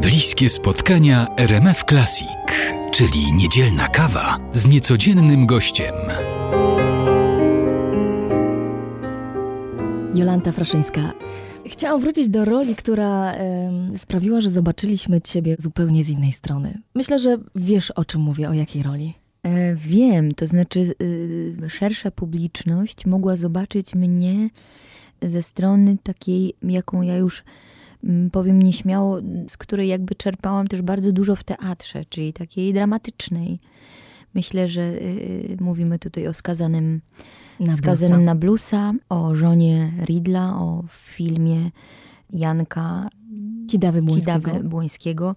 Bliskie spotkania RMF Classic, czyli niedzielna kawa z niecodziennym gościem. Jolanta Fraszyńska. Chciałam wrócić do roli, która sprawiła, że zobaczyliśmy Ciebie zupełnie z innej strony. Myślę, że wiesz, o czym mówię, o jakiej roli. E, wiem, to znaczy y, szersza publiczność mogła zobaczyć mnie ze strony takiej, jaką ja już powiem nieśmiało, z której jakby czerpałam też bardzo dużo w teatrze, czyli takiej dramatycznej. Myślę, że y, mówimy tutaj o skazanym na skazanym bluesa. na bluesa, o żonie Ridla, o filmie Janka Kidawy Błońskiego. Kidawy Błońskiego.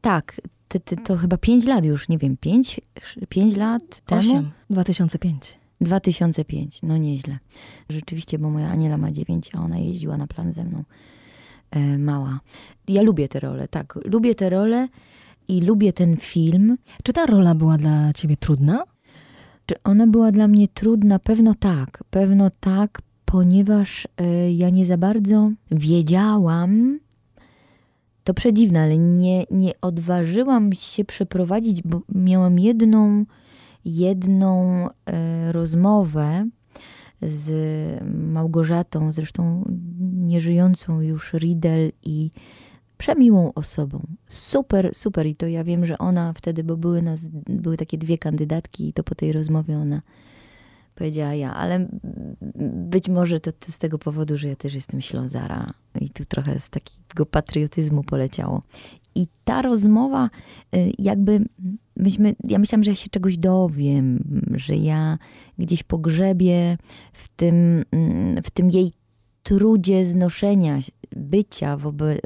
Tak, to, to, to chyba pięć lat już, nie wiem, pięć, pięć lat temu? Osiem, 2005. 2005, no nieźle. Rzeczywiście, bo moja Aniela ma dziewięć, a ona jeździła na plan ze mną. E, mała. Ja lubię te role, tak. Lubię te role i lubię ten film. Czy ta rola była dla ciebie trudna? Czy ona była dla mnie trudna? Pewno tak. Pewno tak, ponieważ e, ja nie za bardzo wiedziałam, to przedziwne, ale nie, nie odważyłam się przeprowadzić, bo miałam jedną, jedną e, rozmowę z Małgorzatą, zresztą nieżyjącą już Riedel i przemiłą osobą. Super, super. I to ja wiem, że ona wtedy, bo były, nas, były takie dwie kandydatki i to po tej rozmowie ona powiedziała ja, ale być może to, to z tego powodu, że ja też jestem Ślązara i tu trochę z takiego patriotyzmu poleciało. I ta rozmowa, y, jakby myśmy, ja myślałam, że ja się czegoś dowiem, że ja gdzieś pogrzebię w tym, mm, w tym jej trudzie znoszenia bycia wobec,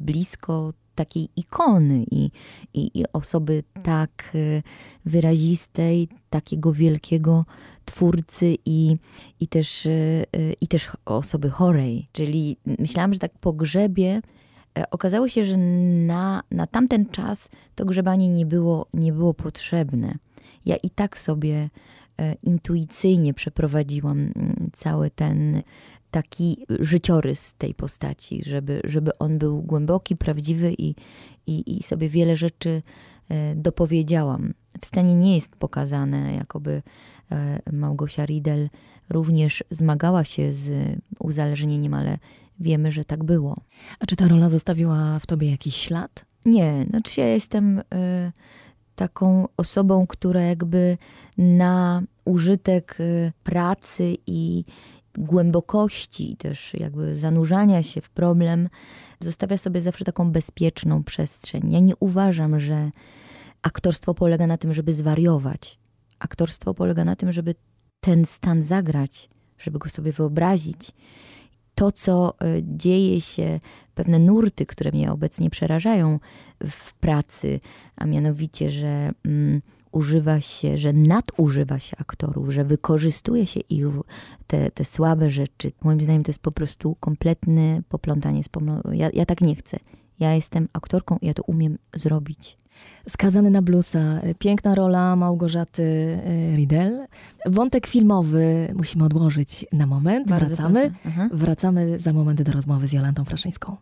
blisko takiej ikony i, i, i, osoby tak y, wyrazistej, takiego wielkiego twórcy i, i, też, y, i też osoby chorej. Czyli myślałam, że tak pogrzebie. E, okazało się, że na, na tamten czas to grzebanie nie było, nie było potrzebne. Ja i tak sobie e, intuicyjnie przeprowadziłam mm, cały ten taki życiorys tej postaci, żeby, żeby on był głęboki, prawdziwy i, i, i sobie wiele rzeczy e, dopowiedziałam. W scenie nie jest pokazane, jakoby Małgosia Riedel również zmagała się z uzależnieniem, ale wiemy, że tak było. A czy ta rola zostawiła w tobie jakiś ślad? Nie, znaczy ja jestem y, taką osobą, która jakby na użytek y, pracy i głębokości, też jakby zanurzania się w problem, zostawia sobie zawsze taką bezpieczną przestrzeń. Ja nie uważam, że aktorstwo polega na tym, żeby zwariować. Aktorstwo polega na tym, żeby ten stan zagrać, żeby go sobie wyobrazić. To, co dzieje się, pewne nurty, które mnie obecnie przerażają w pracy, a mianowicie, że mm, używa się, że nadużywa się aktorów, że wykorzystuje się ich te, te słabe rzeczy. Moim zdaniem to jest po prostu kompletne poplątanie ja, ja tak nie chcę. Ja jestem aktorką i ja to umiem zrobić. Skazany na bluesa. Piękna rola Małgorzaty Riedel. Wątek filmowy musimy odłożyć na moment. Bardzo Wracamy. Wracamy za moment do rozmowy z Jolantą Fraszyńską.